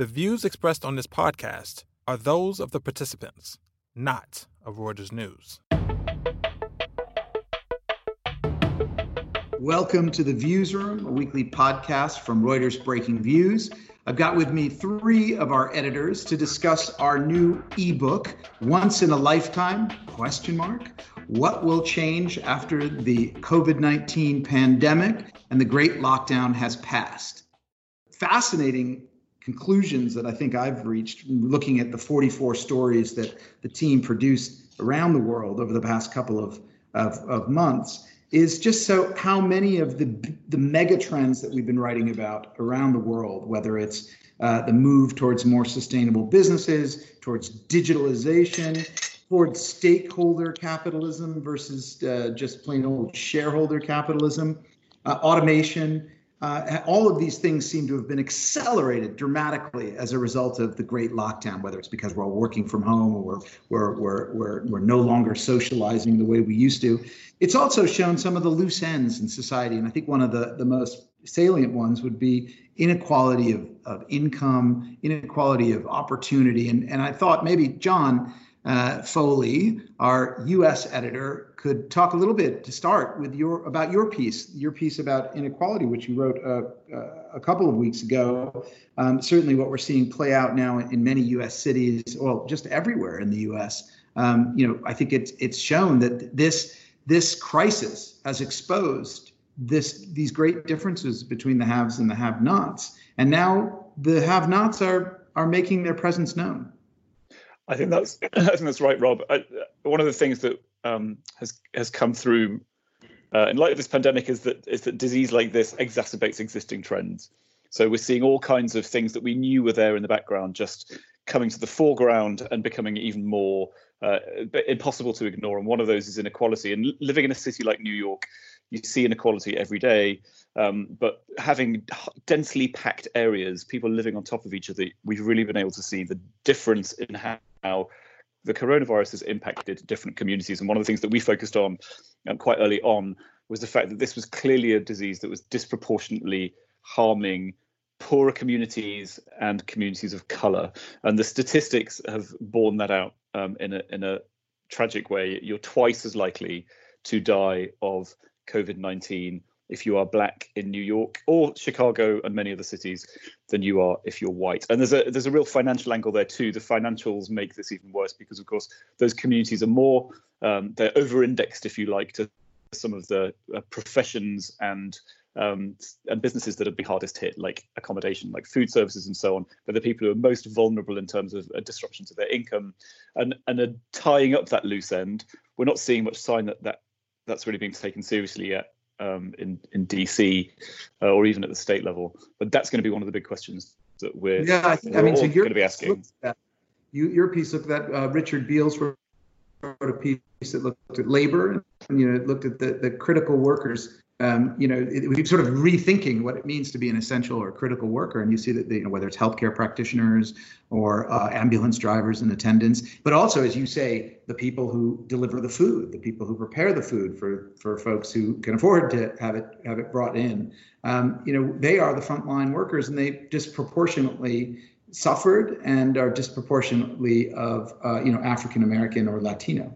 The views expressed on this podcast are those of the participants, not of Reuters News. Welcome to the Views Room, a weekly podcast from Reuters Breakingviews. I've got with me three of our editors to discuss our new ebook, Once in a Lifetime, question mark, what will change after the COVID-19 pandemic and the great lockdown has passed. Fascinating conclusions that I think I've reached looking at the 44 stories that the team produced around the world over the past couple of, of, of months is just so how many of the the mega trends that we've been writing about around the world, whether it's uh, the move towards more sustainable businesses, towards digitalization, towards stakeholder capitalism versus uh, just plain old shareholder capitalism, uh, automation, uh, all of these things seem to have been accelerated dramatically as a result of the great lockdown, whether it's because we're all working from home or we're, we're, we're, we're, we're no longer socializing the way we used to. It's also shown some of the loose ends in society. And I think one of the, the most salient ones would be inequality of, of income, inequality of opportunity. And, and I thought maybe, John, uh, Foley, our U.S. editor, could talk a little bit to start with your about your piece, your piece about inequality, which you wrote uh, uh, a couple of weeks ago. Um, certainly, what we're seeing play out now in many U.S. cities, well, just everywhere in the U.S. Um, you know, I think it's it's shown that this this crisis has exposed this these great differences between the haves and the have-nots, and now the have-nots are are making their presence known. I think that's I think that's right, Rob. I, one of the things that um, has has come through uh, in light of this pandemic is that is that disease like this exacerbates existing trends. So we're seeing all kinds of things that we knew were there in the background just coming to the foreground and becoming even more uh, impossible to ignore. And one of those is inequality. And living in a city like New York, you see inequality every day. Um, but having densely packed areas, people living on top of each other, we've really been able to see the difference in how how the coronavirus has impacted different communities. And one of the things that we focused on um, quite early on was the fact that this was clearly a disease that was disproportionately harming poorer communities and communities of color. And the statistics have borne that out um, in a in a tragic way. You're twice as likely to die of COVID 19 if you are black in New York or Chicago and many other cities than you are if you're white. And there's a there's a real financial angle there too. The financials make this even worse because of course those communities are more um, they're over-indexed if you like to some of the uh, professions and um, and businesses that have been hardest hit, like accommodation, like food services, and so on. But the people who are most vulnerable in terms of a disruption to their income, and and are tying up that loose end. We're not seeing much sign that that that's really being taken seriously yet um, in in DC uh, or even at the state level. But that's going to be one of the big questions that we're yeah. I, think, I mean, so going to be asking. You, your piece looked at uh, Richard Beales wrote a piece that looked at labor and you know it looked at the, the critical workers um, you know, it, sort of rethinking what it means to be an essential or critical worker. And you see that, you know, whether it's healthcare practitioners or uh, ambulance drivers and attendants, but also, as you say, the people who deliver the food, the people who prepare the food for for folks who can afford to have it have it brought in. Um, you know, they are the frontline workers, and they disproportionately suffered and are disproportionately of uh, you know African American or Latino.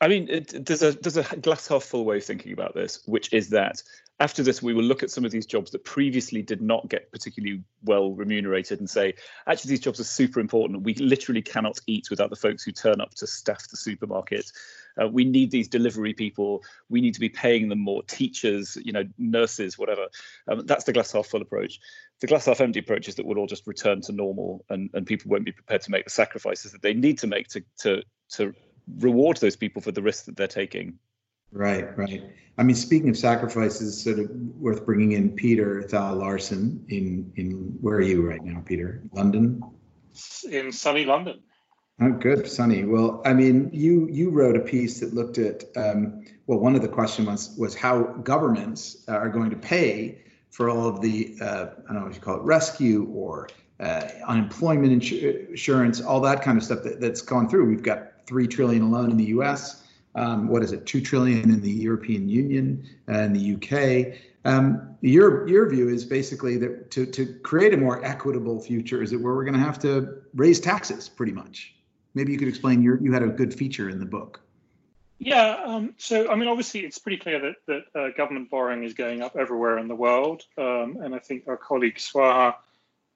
I mean, it, there's a there's a glass half full way of thinking about this, which is that after this, we will look at some of these jobs that previously did not get particularly well remunerated and say, actually, these jobs are super important. We literally cannot eat without the folks who turn up to staff the supermarket. Uh, we need these delivery people. We need to be paying them more. Teachers, you know, nurses, whatever. Um, that's the glass half full approach. The glass half empty approach is that we'll all just return to normal, and, and people won't be prepared to make the sacrifices that they need to make to to to reward those people for the risk that they're taking. Right, right. I mean, speaking of sacrifices, sort of worth bringing in Peter Thal Larsen in in where are you right now, Peter? London. In sunny London. Oh, good, sunny. Well, I mean, you you wrote a piece that looked at um, well, one of the questions was was how governments are going to pay for all of the uh, I don't know what you call it, rescue or uh, unemployment insurance, all that kind of stuff that, that's gone through. We've got three trillion alone in the U.S. Um, what is it? Two trillion in the European Union and the UK. Um, your your view is basically that to to create a more equitable future is it where we're going to have to raise taxes pretty much. Maybe you could explain. Your you had a good feature in the book. Yeah, um, so I mean, obviously, it's pretty clear that that uh, government borrowing is going up everywhere in the world, um, and I think our colleague Swaha,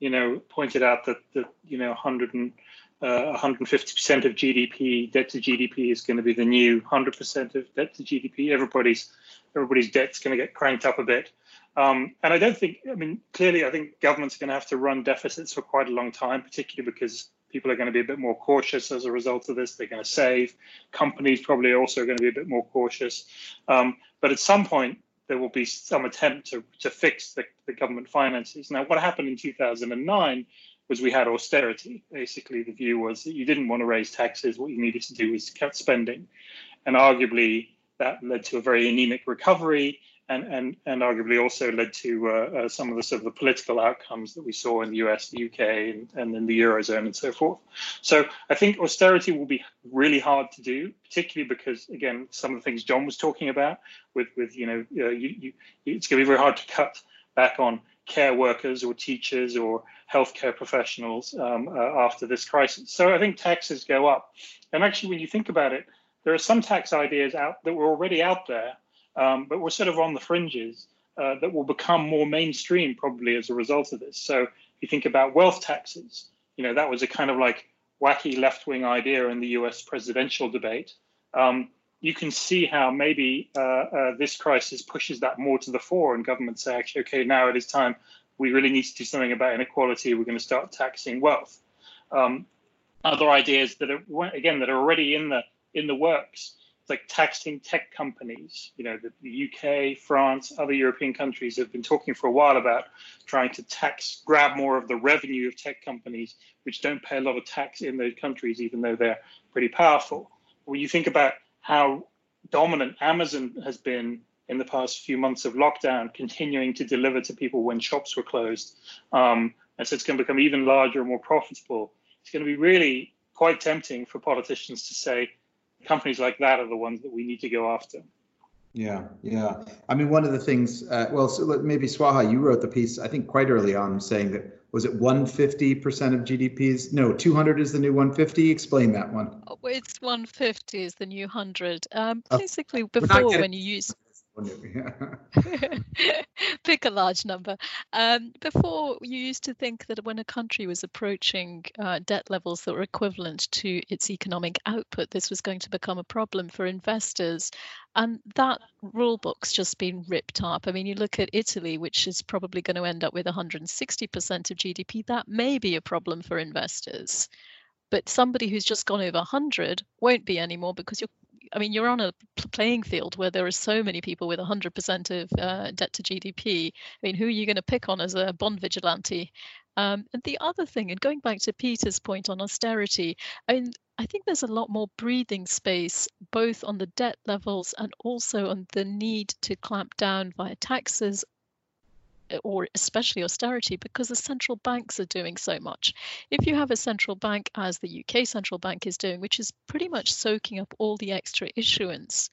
you know, pointed out that that you know, 100 and uh, 150% of GDP debt to GDP is going to be the new 100% of debt to GDP. Everybody's everybody's debt's going to get cranked up a bit, um, and I don't think. I mean, clearly, I think governments are going to have to run deficits for quite a long time, particularly because people are going to be a bit more cautious as a result of this. They're going to save. Companies probably also are going to be a bit more cautious. Um, but at some point, there will be some attempt to, to fix the, the government finances. Now, what happened in 2009 was we had austerity. Basically, the view was that you didn't want to raise taxes. What you needed to do was cut spending. And arguably, that led to a very anemic recovery and, and, and arguably also led to uh, uh, some of the sort of the political outcomes that we saw in the US, the UK, and, and in the Eurozone and so forth. So I think austerity will be really hard to do, particularly because, again, some of the things John was talking about with, with you know, uh, you, you, it's going to be very hard to cut back on care workers or teachers or healthcare professionals um, uh, after this crisis. So I think taxes go up. And actually, when you think about it, there are some tax ideas out that were already out there um, but we're sort of on the fringes uh, that will become more mainstream probably as a result of this. So if you think about wealth taxes, you know, that was a kind of like wacky left wing idea in the US presidential debate. Um, you can see how maybe uh, uh, this crisis pushes that more to the fore, and governments say, actually, okay, now it is time. We really need to do something about inequality. We're going to start taxing wealth. Um, other ideas that are again that are already in the in the works like taxing tech companies. You know, the, the, UK, France, other European countries have been talking for a while about trying to tax, grab more of the revenue of tech companies, which don't pay a lot of tax in those countries, even though they're pretty powerful. When you think about how dominant Amazon has been in the past few months of lockdown, continuing to deliver to people when shops were closed, um, and so it's going to become even larger and more profitable. It's going to be really quite tempting for politicians to say, companies like that are the ones that we need to go after. Yeah, yeah. I mean, one of the things, uh, well, so maybe Swaha, you wrote the piece, I think quite early on, saying that was it 150% of GDPs? No, 200 is the new 150. Explain that one. Oh, it's 150 is the new 100. Um, oh, basically, before when you use Pick a large number. Um, before, you used to think that when a country was approaching uh, debt levels that were equivalent to its economic output, this was going to become a problem for investors. And that rule book's just been ripped up. I mean, you look at Italy, which is probably going to end up with 160% of GDP. That may be a problem for investors but somebody who's just gone over 100 won't be anymore because you're I mean, you're on a playing field where there are so many people with 100% of uh, debt to GDP. I mean, who are you going to pick on as a bond vigilante? Um, and the other thing, and going back to Peter's point on austerity, I mean, I think there's a lot more breathing space, both on the debt levels and also on the need to clamp down via taxes or especially austerity because the central banks are doing so much. If you have a central bank, as the UK central bank is doing, which is pretty much soaking up all the extra issuance,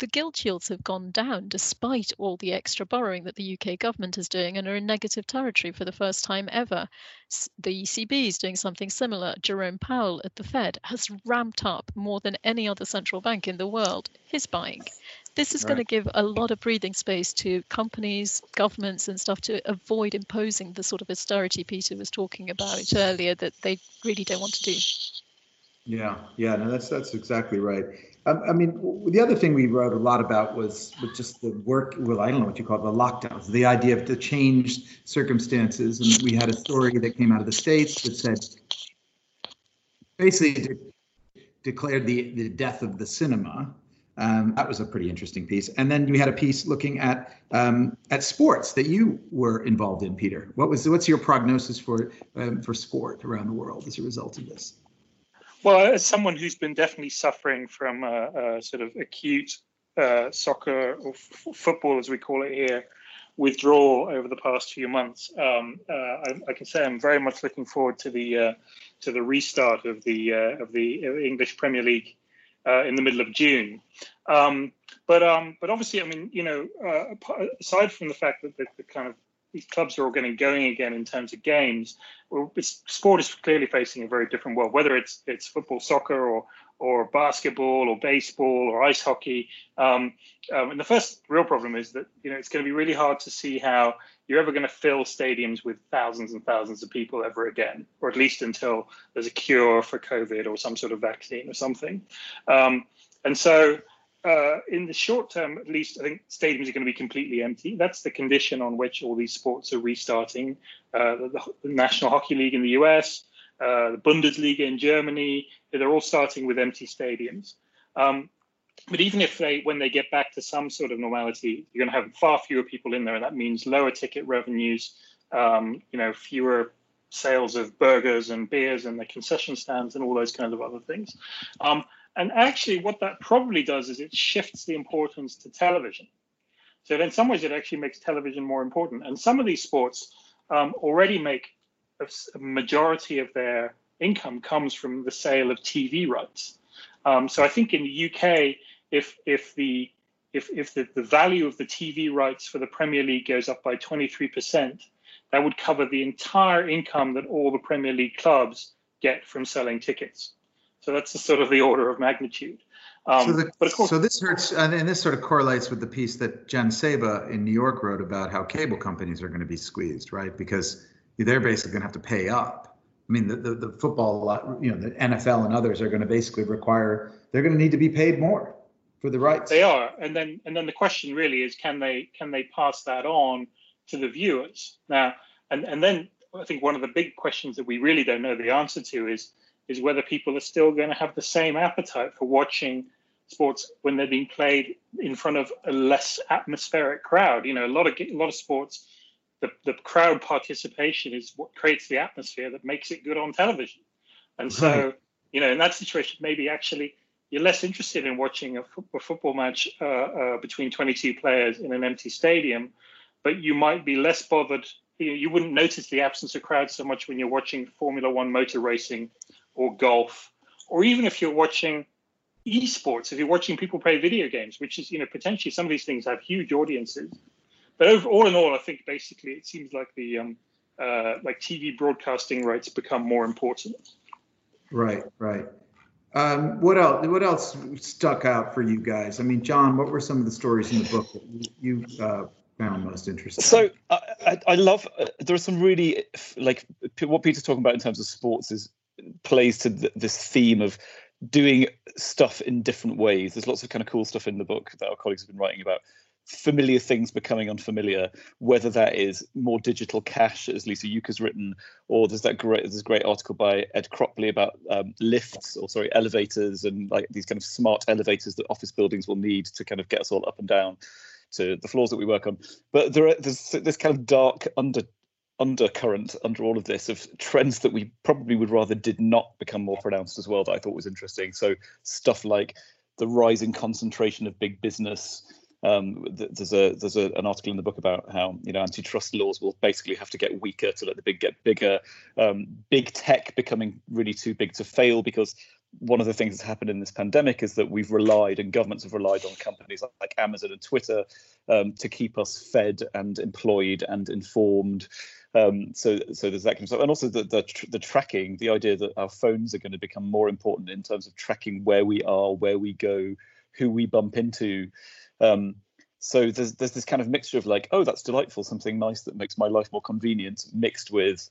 the gilt yields have gone down despite all the extra borrowing that the UK government is doing and are in negative territory for the first time ever. The ECB is doing something similar. Jerome Powell at the Fed has ramped up more than any other central bank in the world his buying. This is right. going to give a lot of breathing space to companies, governments, and stuff to avoid imposing the sort of austerity Peter was talking about earlier that they really don't want to do. Yeah, yeah, no, that's that's exactly right. Um, I mean, the other thing we wrote a lot about was, was just the work. Well, I don't know what you call it, the lockdowns, the idea of the changed circumstances. And we had a story that came out of the states that said, basically, de- declared the the death of the cinema. Um, that was a pretty interesting piece. And then we had a piece looking at um, at sports that you were involved in, Peter. What was what's your prognosis for um, for sport around the world as a result of this? Well, as someone who's been definitely suffering from a, a sort of acute uh, soccer or f- football, as we call it here, withdrawal over the past few months, um, uh, I, I, can say I'm very much looking forward to the uh, to the restart of the uh, of the English Premier League uh, in the middle of June. Um, but um, but obviously, I mean, you know, uh, aside from the fact that the, the, kind of these clubs are all getting going again in terms of games, well, sport is clearly facing a very different world. Whether it's it's football, soccer, or or basketball, or baseball, or ice hockey. Um, um, and the first real problem is that you know it's going to be really hard to see how you're ever going to fill stadiums with thousands and thousands of people ever again, or at least until there's a cure for COVID or some sort of vaccine or something. Um, and so uh, in the short term, at least, I think stadiums are going to be completely empty. That's the condition on which all these sports are restarting. Uh, the, the, National Hockey League in the US, uh, the Bundesliga in Germany, they're all starting with empty stadiums. Um, but even if they, when they get back to some sort of normality, you're going to have far fewer people in there, and that means lower ticket revenues, um, you know, fewer sales of burgers and beers and the concession stands and all those kinds of other things. Um, and actually, what that probably does is it shifts the importance to television. So in some ways, it actually makes television more important. And some of these sports um, already make a, majority of their income comes from the sale of TV rights. Um, so I think in the UK, if if the if if the, the value of the TV rights for the Premier League goes up by 23%, that would cover the entire income that all the Premier League clubs get from selling tickets. So that's the sort of the order of magnitude. Um, so, the, course, so, this hurts, and this sort of correlates with the piece that Jen Saba in New York wrote about how cable companies are going to be squeezed, right? Because they're basically going to have to pay up. I mean, the, the, the football, you know, the NFL and others are going to basically require they're going to need to be paid more for the rights. They are, and then and then the question really is, can they can they pass that on to the viewers now? And and then I think one of the big questions that we really don't know the answer to is is whether people are still going to have the same appetite for watching sports when they're being played in front of a less atmospheric crowd. You know, a lot of a lot of sports, the, the crowd participation is what creates the atmosphere that makes it good on television. And so, right. you know, in that situation, maybe actually you're less interested in watching a, fo- a football match uh, uh, between 22 players in an empty stadium, but you might be less bothered. You, know, you wouldn't notice the absence of crowds so much when you're watching Formula One motor racing or golf, or even if you're watching esports, if you're watching people play video games, which is, you know, potentially some of these things have huge audiences. But over, all in all, I think basically it seems like the um, uh, like TV broadcasting rights become more important. Right, right. Um, what else? What else stuck out for you guys? I mean, John, what were some of the stories in the book that you, uh, found most interesting? So I, I love. Uh, there are some really like what Peter's talking about in terms of sports is plays to th- this theme of doing stuff in different ways. There's lots of kind of cool stuff in the book that our colleagues have been writing about familiar things becoming unfamiliar, whether that is more digital cash, as Lisa Jucca's written, or there's that great there's a great article by Ed Cropley about um, lifts or sorry elevators and like these kind of smart elevators that office buildings will need to kind of get us all up and down to the floors that we work on. But there are, there's this kind of dark under undercurrent under all of this of trends that we probably would rather did not become more pronounced as well that I thought was interesting. So stuff like the rising concentration of big business. Um, there's a there's a, an article in the book about how you know antitrust laws will basically have to get weaker to let the big get bigger. Um, big tech becoming really too big to fail because one of the things that's happened in this pandemic is that we've relied and governments have relied on companies like Amazon and Twitter um, to keep us fed and employed and informed. Um, so, so there's that kind of stuff, and also the, the the tracking, the idea that our phones are going to become more important in terms of tracking where we are, where we go, who we bump into. Um, so there's there's this kind of mixture of like, oh, that's delightful, something nice that makes my life more convenient, mixed with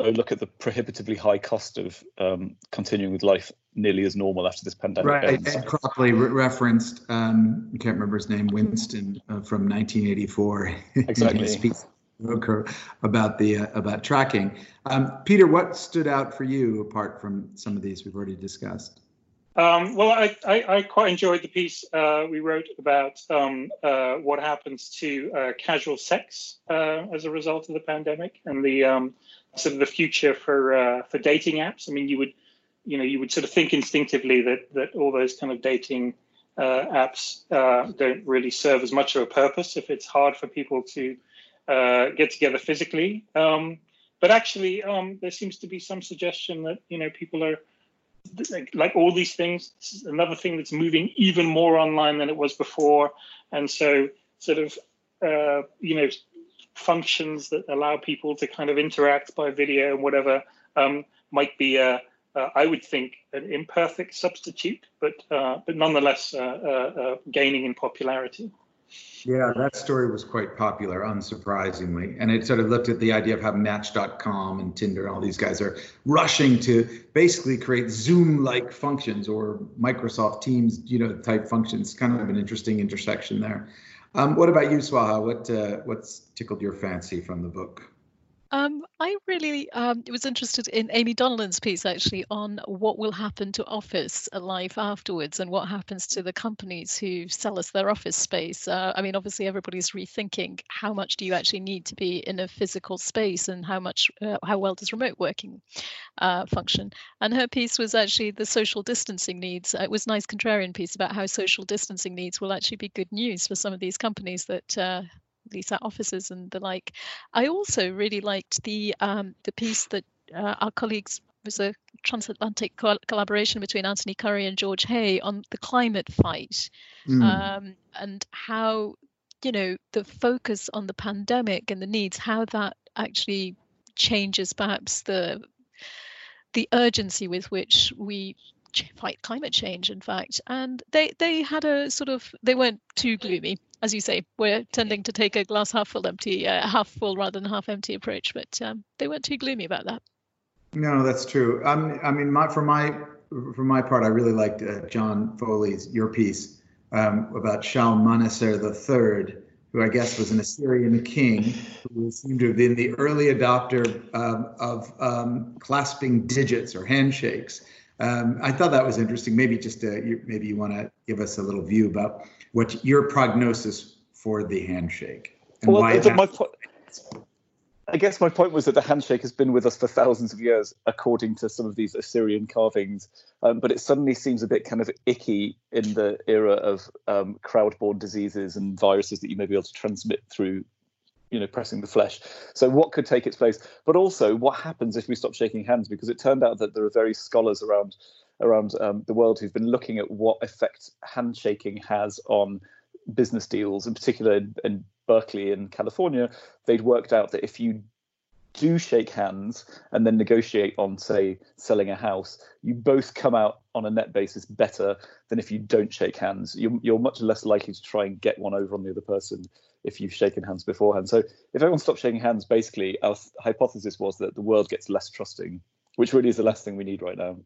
oh, look at the prohibitively high cost of um, continuing with life nearly as normal after this pandemic. Right. Ends. Ed Cropley re- referenced, um, I can't remember his name, Winston uh, from 1984. Exactly. Speaks about the uh, about tracking. Um, Peter, what stood out for you apart from some of these we've already discussed? Um, well, I, I, I, quite enjoyed the piece uh, we wrote about um, uh, what happens to uh, casual sex uh, as a result of the pandemic and the um, sort of the future for uh, for dating apps. I mean, you would you know you would sort of think instinctively that that all those kind of dating apps don't really serve as much of a purpose if it's hard for people to get together physically. Um, but actually, um, there seems to be some suggestion that you know people are like, like all these things, another thing that's moving even more online than it was before. And so, sort of, uh, you know, functions that allow people to kind of interact by video and whatever um, might be, a, I would think, an imperfect substitute, but uh, but nonetheless uh, uh, uh, gaining in popularity. Yeah, that story was quite popular, unsurprisingly. And it sort of looked at the idea of how Match.com and Tinder and all these guys are rushing to basically create Zoom-like functions or Microsoft Teams, you know, type functions. Kind of an interesting intersection there. Um, what about you, Swaha? What uh, what's tickled your fancy from the book? Um, I really um, was interested in Aimee Donnellan's piece actually on what will happen to office life afterwards and what happens to the companies who sell us their office space. Uh, I mean, obviously, everybody's rethinking how much do you actually need to be in a physical space and how much, uh, how well does remote working uh, function. And her piece was actually the social distancing needs. It was a nice contrarian piece about how social distancing needs will actually be good news for some of these companies that uh, these offices and the like. I also really liked the um, the piece that uh, our colleagues was a transatlantic co- collaboration between Anthony Currie and George Hay on the climate fight mm. um, and how you know the focus on the pandemic and the needs how that actually changes perhaps the the urgency with which we fight climate change in fact and they they had a sort of they weren't too gloomy as you say we're tending to take a glass half full empty uh, half full rather than half empty approach but um, they weren't too gloomy about that no that's true um, i mean my, for my for my part i really liked uh, john foley's your piece um, about shalmaneser III, who I guess was an Assyrian king who seemed to have been the early adopter um, of um, clasping digits or handshakes. Um, I thought that was interesting. Maybe just uh, maybe you want to give us a little view about what your prognosis for the handshake and well, why. my po- I guess my point was that the handshake has been with us for thousands of years, according to some of these Assyrian carvings. Um, but it suddenly seems a bit kind of icky in the era of um, crowd-borne diseases and viruses that you may be able to transmit through you know pressing the flesh. So what could take its place? But also what happens if we stop shaking hands? Because it turned out that there are very scholars around around um, the world who've been looking at what effect handshaking has on business deals. In particular in, in berkeley in california they'd worked out that if you do shake hands and then negotiate on, say, selling a house, you both come out on a net basis better than if you don't shake hands. You're, you're much less likely to try and get one over on the other person if you've shaken hands beforehand. So if everyone stopped shaking hands, basically our hypothesis was that the world gets less trusting, which really is the last thing we need right now.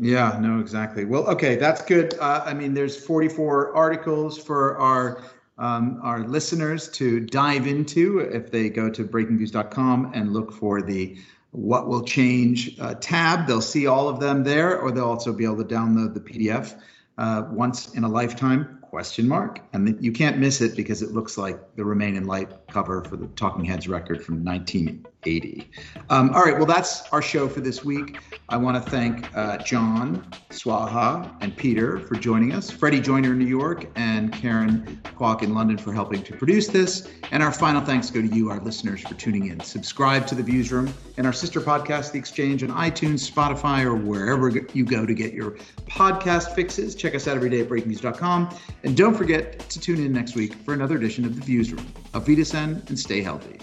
Yeah, no, exactly. Well, okay, that's good. Uh, I mean, there's 44 articles for our um, our listeners to dive into if they go to breakingviews.com and look for the what will change uh, tab. They'll see all of them there, or they'll also be able to download the PDF uh, once in a lifetime question mark and you can't miss it because it looks like the remain in light cover for the talking heads record from 1980 um, all right well that's our show for this week. I want to thank uh, john swaha and peter for joining us freddie joyner in new york and karen kwok in london for helping to produce this. And our final thanks go to you our listeners for tuning in. Subscribe to the views room and our sister podcast the exchange on itunes spotify or wherever you go to get your podcast fixes. Check us out every day at breakingviews.com and don't forget to tune in next week for another edition of The Views Room. Auf Wiedersehen and stay healthy.